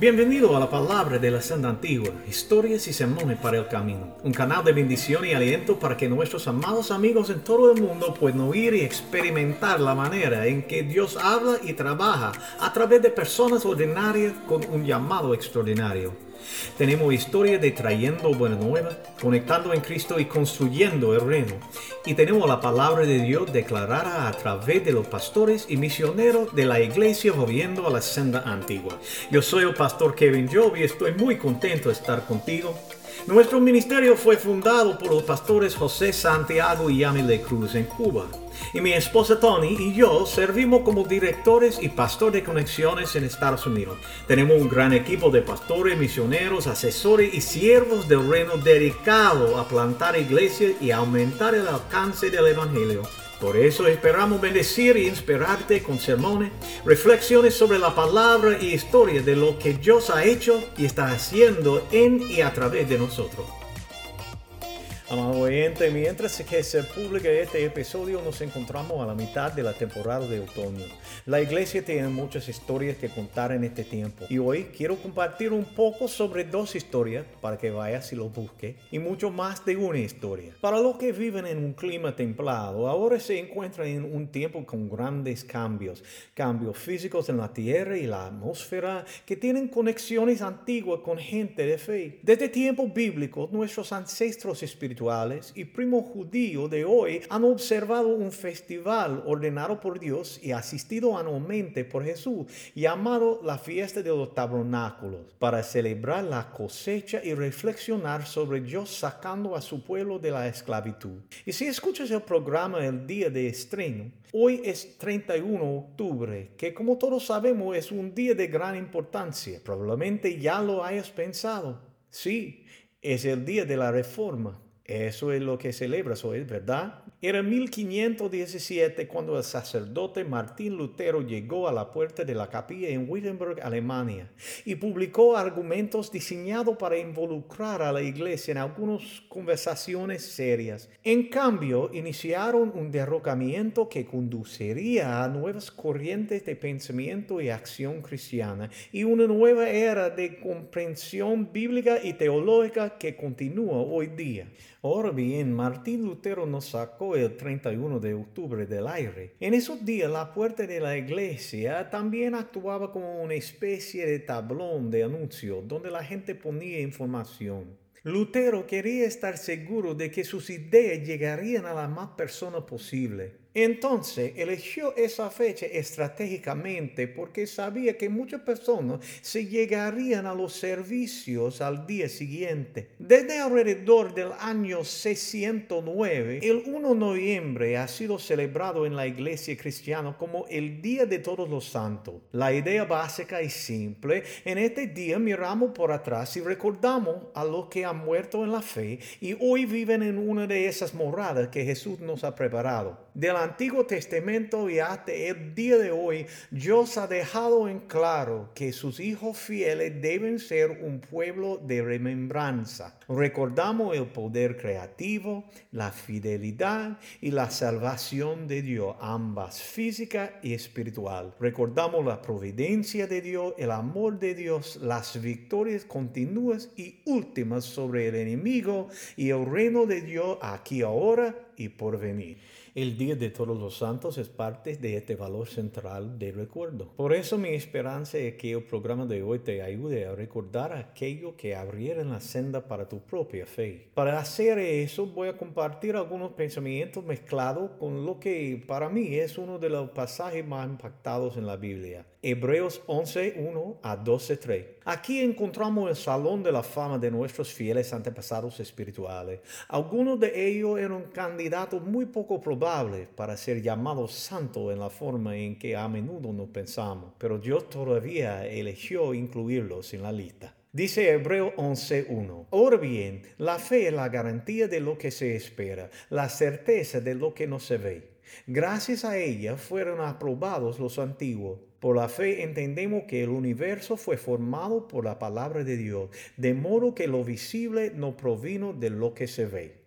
Bienvenido a la palabra de la Santa Antigua, historias y sermones para el camino, un canal de bendición y aliento para que nuestros amados amigos en todo el mundo puedan oír y experimentar la manera en que Dios habla y trabaja a través de personas ordinarias con un llamado extraordinario. Tenemos historia de trayendo buena nueva, conectando en Cristo y construyendo el reino. Y tenemos la palabra de Dios declarada a través de los pastores y misioneros de la iglesia volviendo a la senda antigua. Yo soy el pastor Kevin Job y estoy muy contento de estar contigo nuestro ministerio fue fundado por los pastores José Santiago y Yamile Cruz en Cuba. Y mi esposa Tony y yo servimos como directores y pastor de conexiones en Estados Unidos. Tenemos un gran equipo de pastores, misioneros, asesores y siervos del reino dedicado a plantar iglesias y aumentar el alcance del Evangelio. Por eso esperamos bendecir y inspirarte con sermones, reflexiones sobre la palabra y historia de lo que Dios ha hecho y está haciendo en y a través de nosotros. Amado oyente, mientras que se publica este episodio, nos encontramos a la mitad de la temporada de otoño. La iglesia tiene muchas historias que contar en este tiempo y hoy quiero compartir un poco sobre dos historias para que vayas y lo busques y mucho más de una historia. Para los que viven en un clima templado, ahora se encuentran en un tiempo con grandes cambios, cambios físicos en la tierra y la atmósfera que tienen conexiones antiguas con gente de fe. Desde tiempos bíblicos, nuestros ancestros espirituales y primos judíos de hoy han observado un festival ordenado por Dios y asistido anualmente por Jesús, llamado la fiesta de los tabernáculos, para celebrar la cosecha y reflexionar sobre Dios sacando a su pueblo de la esclavitud. Y si escuchas el programa el día de estreno, hoy es 31 de octubre, que como todos sabemos es un día de gran importancia. Probablemente ya lo hayas pensado. Sí, es el día de la reforma. Eso es lo que celebras hoy, ¿verdad? Era 1517 cuando el sacerdote Martín Lutero llegó a la puerta de la capilla en Wittenberg, Alemania, y publicó argumentos diseñados para involucrar a la iglesia en algunas conversaciones serias. En cambio, iniciaron un derrocamiento que conduciría a nuevas corrientes de pensamiento y acción cristiana y una nueva era de comprensión bíblica y teológica que continúa hoy día. Ahora bien, Martín Lutero nos sacó el 31 de octubre del aire. En esos días la puerta de la iglesia también actuaba como una especie de tablón de anuncio donde la gente ponía información. Lutero quería estar seguro de que sus ideas llegarían a la más personas posible. Entonces eligió esa fecha estratégicamente porque sabía que muchas personas se llegarían a los servicios al día siguiente. Desde alrededor del año 609, el 1 de noviembre ha sido celebrado en la iglesia cristiana como el Día de Todos los Santos. La idea básica y simple, en este día miramos por atrás y recordamos a los que han muerto en la fe y hoy viven en una de esas moradas que Jesús nos ha preparado. Antiguo Testamento y hasta el día de hoy, Dios ha dejado en claro que sus hijos fieles deben ser un pueblo de remembranza. Recordamos el poder creativo, la fidelidad y la salvación de Dios, ambas física y espiritual. Recordamos la providencia de Dios, el amor de Dios, las victorias continuas y últimas sobre el enemigo y el reino de Dios aquí ahora y por venir. El Día de Todos los Santos es parte de este valor central de recuerdo. Por eso mi esperanza es que el programa de hoy te ayude a recordar aquello que abriera la senda para tu propia fe. Para hacer eso voy a compartir algunos pensamientos mezclados con lo que para mí es uno de los pasajes más impactados en la Biblia. Hebreos 11.1 a 12.3. Aquí encontramos el salón de la fama de nuestros fieles antepasados espirituales. Algunos de ellos eran candidatos muy poco probables para ser llamados santos en la forma en que a menudo nos pensamos, pero Dios todavía eligió incluirlos en la lista. Dice Hebreo 11.1. Ahora bien, la fe es la garantía de lo que se espera, la certeza de lo que no se ve. Gracias a ella fueron aprobados los antiguos. Por la fe entendemos que el universo fue formado por la palabra de Dios, de modo que lo visible no provino de lo que se ve.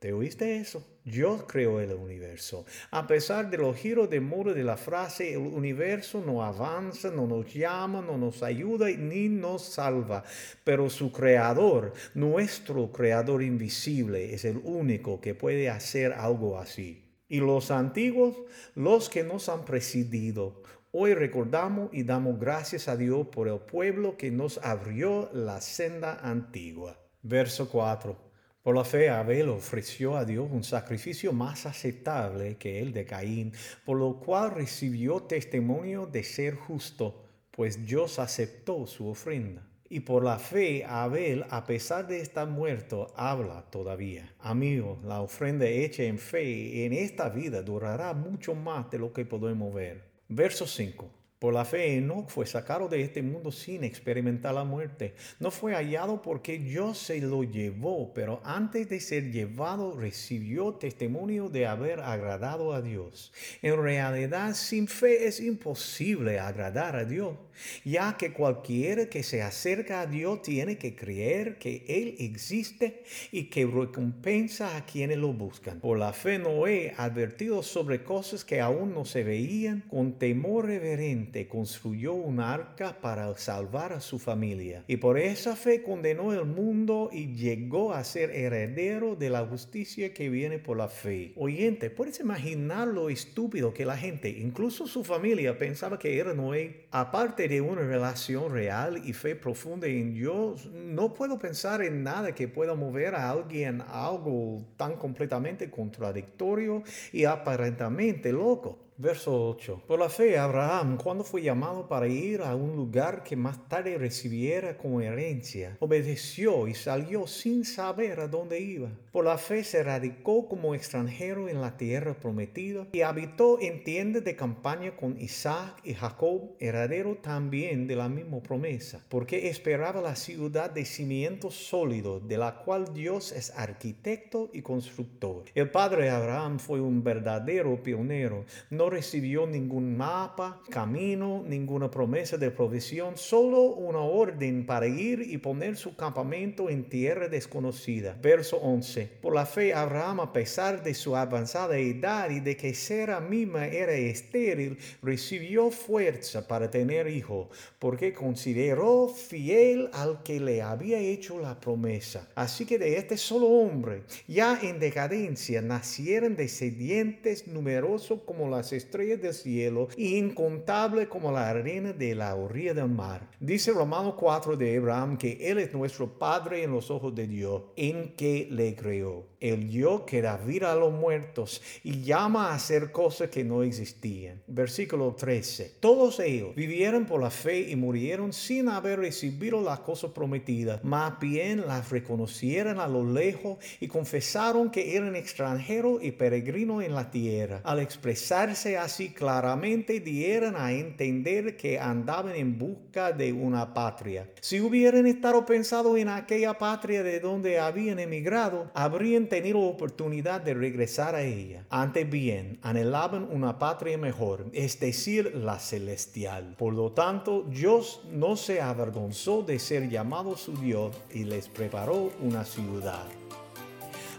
¿Te oíste eso? Yo creo el universo. A pesar de los giros de muro de la frase, el universo no avanza, no nos llama, no nos ayuda ni nos salva. Pero su creador, nuestro creador invisible, es el único que puede hacer algo así. Y los antiguos, los que nos han presidido, Hoy recordamos y damos gracias a Dios por el pueblo que nos abrió la senda antigua. Verso 4. Por la fe, Abel ofreció a Dios un sacrificio más aceptable que el de Caín, por lo cual recibió testimonio de ser justo, pues Dios aceptó su ofrenda. Y por la fe, Abel, a pesar de estar muerto, habla todavía. Amigo, la ofrenda hecha en fe en esta vida durará mucho más de lo que podemos ver. Verso 5. Por la fe, Enoch fue sacado de este mundo sin experimentar la muerte. No fue hallado porque Dios se lo llevó, pero antes de ser llevado recibió testimonio de haber agradado a Dios. En realidad, sin fe es imposible agradar a Dios, ya que cualquiera que se acerca a Dios tiene que creer que Él existe y que recompensa a quienes lo buscan. Por la fe, Noé, advertido sobre cosas que aún no se veían, con temor reverente, construyó un arca para salvar a su familia. Y por esa fe condenó el mundo y llegó a ser heredero de la justicia que viene por la fe. Oyente, ¿puedes imaginar lo estúpido que la gente, incluso su familia, pensaba que era Noé? Aparte de una relación real y fe profunda en Dios, no puedo pensar en nada que pueda mover a alguien a algo tan completamente contradictorio y aparentemente loco. Verso 8. Por la fe, Abraham, cuando fue llamado para ir a un lugar que más tarde recibiera como herencia, obedeció y salió sin saber a dónde iba. Por la fe se radicó como extranjero en la tierra prometida y habitó en tiendas de campaña con Isaac y Jacob, heredero también de la misma promesa, porque esperaba la ciudad de cimientos sólidos, de la cual Dios es arquitecto y constructor. El padre Abraham fue un verdadero pionero. Recibió ningún mapa, camino, ninguna promesa de provisión, solo una orden para ir y poner su campamento en tierra desconocida. Verso 11. Por la fe Abraham, a pesar de su avanzada edad y de que Sera misma era estéril, recibió fuerza para tener hijo, porque consideró fiel al que le había hecho la promesa. Así que de este solo hombre, ya en decadencia, nacieron descendientes numerosos como las estrellas del cielo, incontable como la arena de la orilla del mar. Dice Romano 4 de Abraham que Él es nuestro Padre en los ojos de Dios, en que le creó. El Dios que da vida a los muertos y llama a hacer cosas que no existían. Versículo 13. Todos ellos vivieron por la fe y murieron sin haber recibido las cosas prometidas, más bien las reconocieron a lo lejos y confesaron que eran extranjeros y peregrinos en la tierra. Al expresarse así claramente dieran a entender que andaban en busca de una patria. Si hubieran estado pensado en aquella patria de donde habían emigrado, habrían tenido oportunidad de regresar a ella. Antes bien, anhelaban una patria mejor, es decir, la celestial. Por lo tanto, Dios no se avergonzó de ser llamado su Dios y les preparó una ciudad.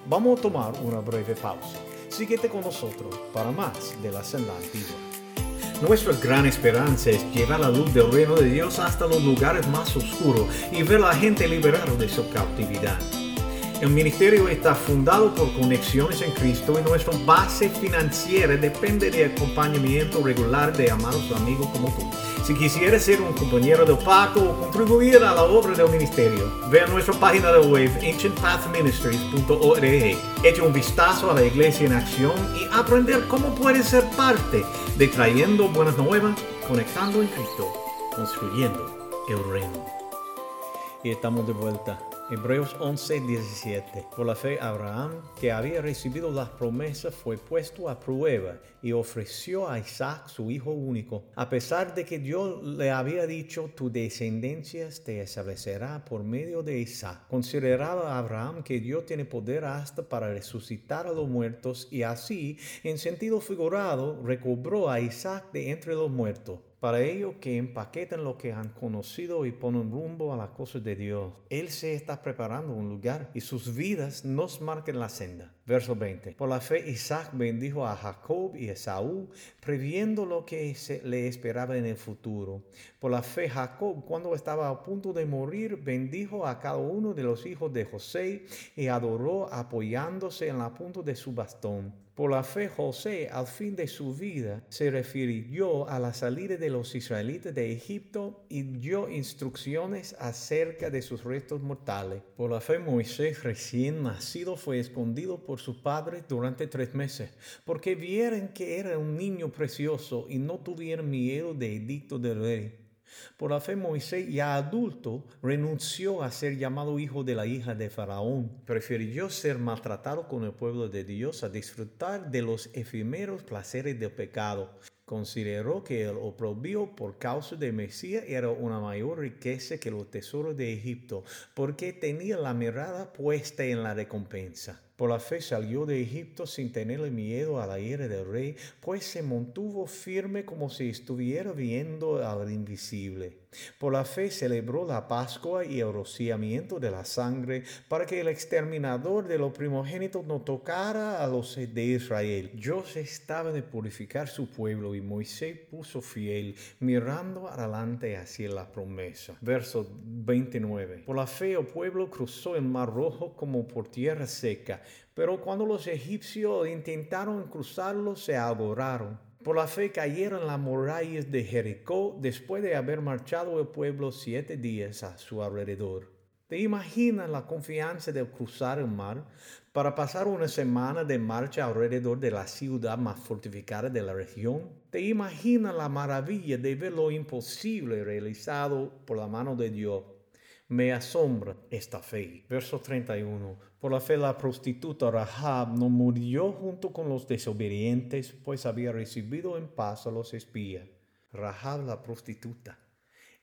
Vamos a tomar una breve pausa. Síguete con nosotros para más de la senda antigua. Nuestra gran esperanza es llevar la luz del reino de Dios hasta los lugares más oscuros y ver a la gente liberada de su cautividad. El ministerio está fundado por conexiones en Cristo y nuestra base financiera depende del acompañamiento regular de amados amigos como tú. Si quisieras ser un compañero del pacto o contribuir a la obra del ministerio, ve a nuestra página de web ancientpathministries.org, echa un vistazo a la iglesia en acción y aprender cómo puedes ser parte de trayendo buenas nuevas, conectando en Cristo, construyendo el reino. Y estamos de vuelta. Hebreos 11, 17. Por la fe, Abraham, que había recibido las promesas, fue puesto a prueba y ofreció a Isaac su hijo único, a pesar de que Dios le había dicho, tu descendencia te establecerá por medio de Isaac. Consideraba Abraham que Dios tiene poder hasta para resucitar a los muertos y así, en sentido figurado, recobró a Isaac de entre los muertos para ello que empaqueten lo que han conocido y ponen rumbo a las cosas de Dios. Él se está preparando un lugar y sus vidas nos marquen la senda. Verso 20. Por la fe Isaac bendijo a Jacob y Esaú, previendo lo que se le esperaba en el futuro. Por la fe Jacob, cuando estaba a punto de morir, bendijo a cada uno de los hijos de José y adoró apoyándose en la punta de su bastón. Por la fe José, al fin de su vida, se refirió a la salida de los israelitas de Egipto y dio instrucciones acerca de sus restos mortales. Por la fe Moisés, recién nacido, fue escondido por su padre durante tres meses, porque vieron que era un niño precioso y no tuvieron miedo de edicto del rey. Por la fe Moisés, ya adulto, renunció a ser llamado hijo de la hija de Faraón. Prefirió ser maltratado con el pueblo de Dios a disfrutar de los efímeros placeres del pecado. Consideró que el oprobio por causa de Mesías era una mayor riqueza que los tesoros de Egipto, porque tenía la mirada puesta en la recompensa. Por la fe salió de Egipto sin tenerle miedo a la ira del rey, pues se mantuvo firme como si estuviera viendo al invisible. Por la fe celebró la Pascua y el rociamiento de la sangre para que el exterminador de los primogénitos no tocara a los de Israel. Dios estaba de purificar su pueblo y Moisés puso fiel, mirando adelante hacia la promesa. Verso 29. Por la fe el pueblo cruzó el mar rojo como por tierra seca pero cuando los egipcios intentaron cruzarlo, se adoraron. Por la fe cayeron las murallas de Jericó después de haber marchado el pueblo siete días a su alrededor. ¿Te imaginas la confianza de cruzar el mar para pasar una semana de marcha alrededor de la ciudad más fortificada de la región? ¿Te imaginas la maravilla de ver lo imposible realizado por la mano de Dios? Me asombra esta fe. Verso 31. Por la fe la prostituta Rahab no murió junto con los desobedientes, pues había recibido en paz a los espías. Rahab la prostituta.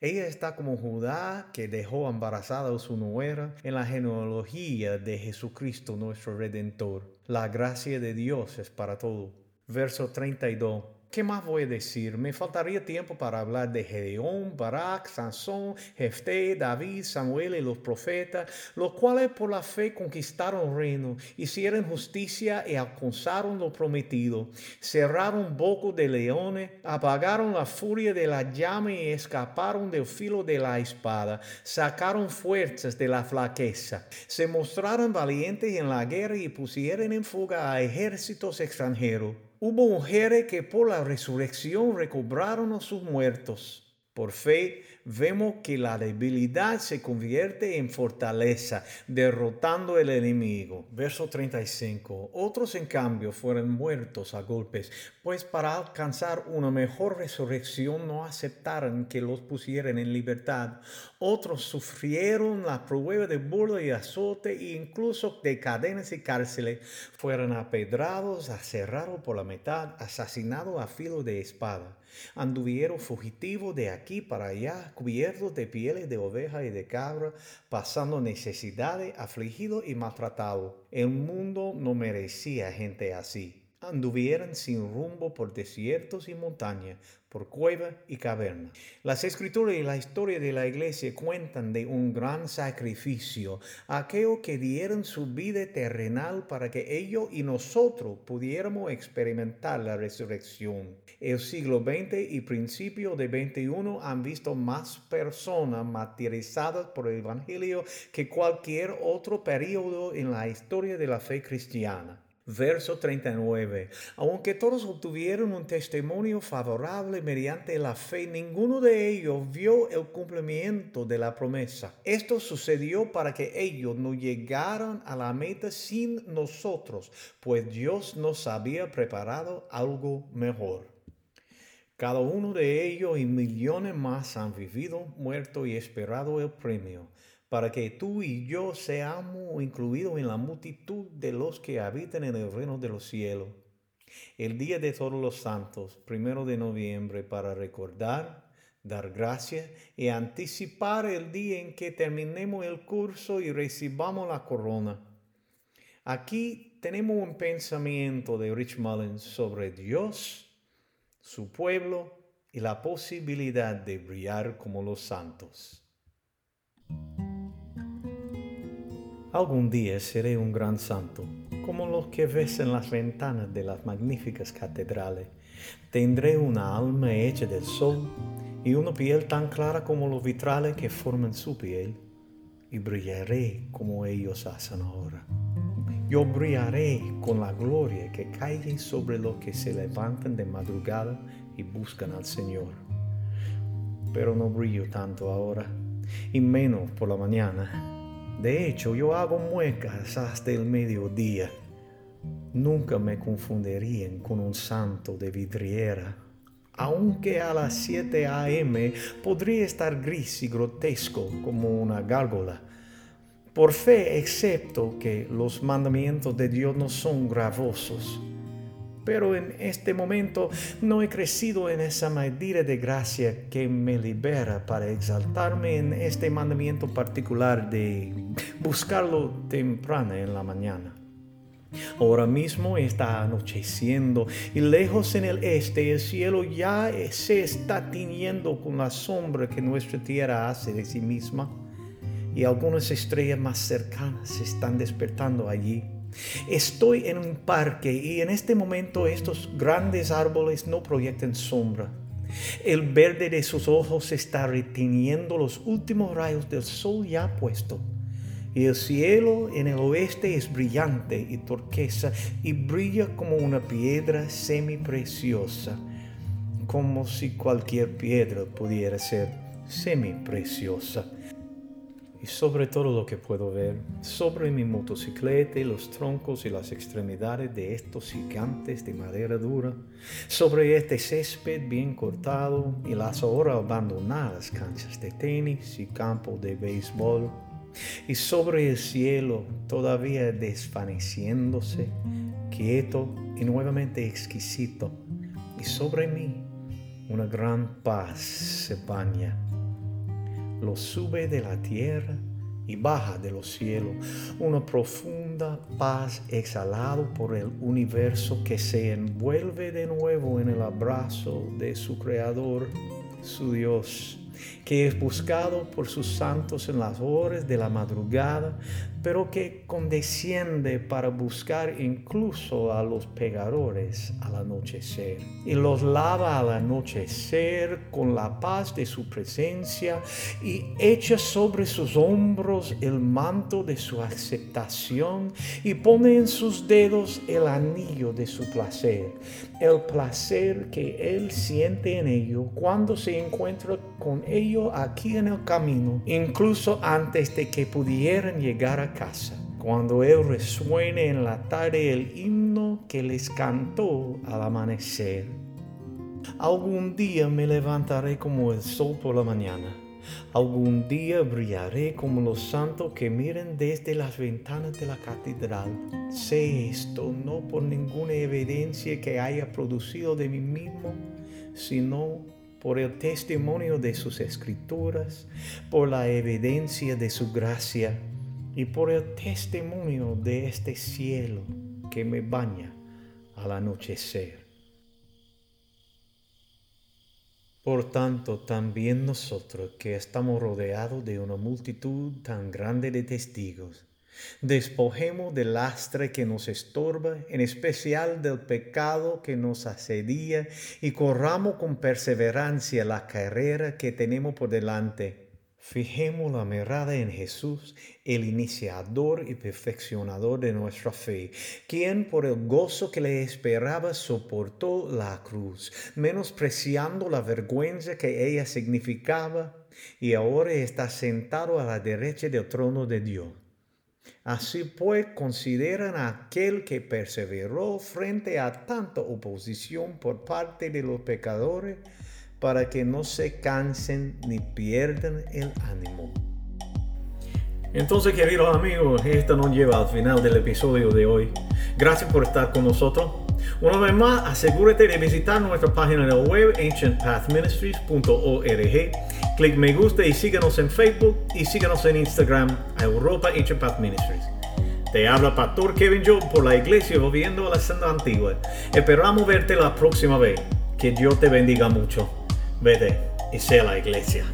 Ella está como Judá que dejó embarazada a su nuera en la genealogía de Jesucristo nuestro Redentor. La gracia de Dios es para todo. Verso 32. ¿Qué más voy a decir? Me faltaría tiempo para hablar de Gedeón, Barak, Sansón, Jefté, David, Samuel y los profetas, los cuales por la fe conquistaron reino, hicieron justicia y alcanzaron lo prometido, cerraron bocos de leones, apagaron la furia de la llama y escaparon del filo de la espada, sacaron fuerzas de la flaqueza, se mostraron valientes en la guerra y pusieron en fuga a ejércitos extranjeros. Hubo mujeres que por la resurrección recobraron a sus muertos. Por fe vemos que la debilidad se convierte en fortaleza, derrotando el enemigo. Verso 35. Otros en cambio fueron muertos a golpes, pues para alcanzar una mejor resurrección no aceptaron que los pusieran en libertad. Otros sufrieron la prueba de burla y azote e incluso de cadenas y cárceles. Fueron apedrados, aserrados por la mitad, asesinados a filo de espada. Anduvieron fugitivos de aquí para allá, cubiertos de pieles de oveja y de cabra, pasando necesidades, afligidos y maltratados. El mundo no merecía gente así anduvieran sin rumbo por desiertos y montañas, por cueva y caverna. Las escrituras y la historia de la iglesia cuentan de un gran sacrificio, aquello que dieron su vida terrenal para que ellos y nosotros pudiéramos experimentar la resurrección. El siglo XX y principio de XXI han visto más personas materializadas por el Evangelio que cualquier otro periodo en la historia de la fe cristiana. Verso 39. Aunque todos obtuvieron un testimonio favorable mediante la fe, ninguno de ellos vio el cumplimiento de la promesa. Esto sucedió para que ellos no llegaran a la meta sin nosotros, pues Dios nos había preparado algo mejor. Cada uno de ellos y millones más han vivido, muerto y esperado el premio para que tú y yo seamos incluidos en la multitud de los que habitan en el reino de los cielos. El día de todos los santos, primero de noviembre, para recordar, dar gracias y anticipar el día en que terminemos el curso y recibamos la corona. Aquí tenemos un pensamiento de Rich Mullins sobre Dios, su pueblo y la posibilidad de brillar como los santos. Algún día seré un gran santo, como los que ves en las ventanas de las magníficas catedrales. Tendré una alma hecha del sol y una piel tan clara como los vitrales que forman su piel, y brillaré como ellos hacen ahora. Yo brillaré con la gloria que cae sobre los que se levantan de madrugada y buscan al Señor. Pero no brillo tanto ahora, y menos por la mañana. De hecho, yo hago muecas hasta el mediodía. Nunca me confundirían con un santo de vidriera aunque a las 7 a.m. podría estar gris y grotesco como una gárgola. Por fe excepto que los mandamientos de Dios no son gravosos. Pero en este momento no he crecido en esa medida de gracia que me libera para exaltarme en este mandamiento particular de buscarlo temprano en la mañana. Ahora mismo está anocheciendo y lejos en el este el cielo ya se está tiñendo con la sombra que nuestra tierra hace de sí misma y algunas estrellas más cercanas se están despertando allí. Estoy en un parque y en este momento estos grandes árboles no proyectan sombra. El verde de sus ojos está reteniendo los últimos rayos del sol ya puesto y el cielo en el oeste es brillante y turquesa y brilla como una piedra semi-preciosa, como si cualquier piedra pudiera ser semi-preciosa. Y sobre todo lo que puedo ver, sobre mi motocicleta, los troncos y las extremidades de estos gigantes de madera dura, sobre este césped bien cortado y las ahora abandonadas canchas de tenis y campos de béisbol, y sobre el cielo todavía desvaneciéndose, quieto y nuevamente exquisito, y sobre mí una gran paz se baña. Lo sube de la tierra y baja de los cielos, una profunda paz exhalado por el universo que se envuelve de nuevo en el abrazo de su Creador, su Dios que es buscado por sus santos en las horas de la madrugada, pero que condesciende para buscar incluso a los pecadores al anochecer. Y los lava al anochecer con la paz de su presencia y echa sobre sus hombros el manto de su aceptación y pone en sus dedos el anillo de su placer, el placer que él siente en ello cuando se encuentra con ello aquí en el camino, incluso antes de que pudieran llegar a casa, cuando Él resuene en la tarde el himno que les cantó al amanecer. Algún día me levantaré como el sol por la mañana. Algún día brillaré como los santos que miren desde las ventanas de la catedral. Sé esto no por ninguna evidencia que haya producido de mí mismo, sino por el testimonio de sus escrituras, por la evidencia de su gracia y por el testimonio de este cielo que me baña al anochecer. Por tanto, también nosotros que estamos rodeados de una multitud tan grande de testigos, despojemos del lastre que nos estorba, en especial del pecado que nos asedía, y corramos con perseverancia la carrera que tenemos por delante Fijemos la mirada en Jesús, el iniciador y perfeccionador de nuestra fe, quien por el gozo que le esperaba soportó la cruz, menospreciando la vergüenza que ella significaba, y ahora está sentado a la derecha del trono de Dios. Así pues, consideran a aquel que perseveró frente a tanta oposición por parte de los pecadores, para que no se cansen ni pierdan el ánimo. Entonces, queridos amigos, esto nos lleva al final del episodio de hoy. Gracias por estar con nosotros. Una vez más, asegúrate de visitar nuestra página de web ancientpathministries.org. Clic me gusta y síguenos en Facebook y síguenos en Instagram a Europa Ancient Path Ministries. Te habla Pastor Kevin Job por la iglesia volviendo a la senda antigua. Esperamos verte la próxima vez. Que Dios te bendiga mucho. Vete y sea la iglesia.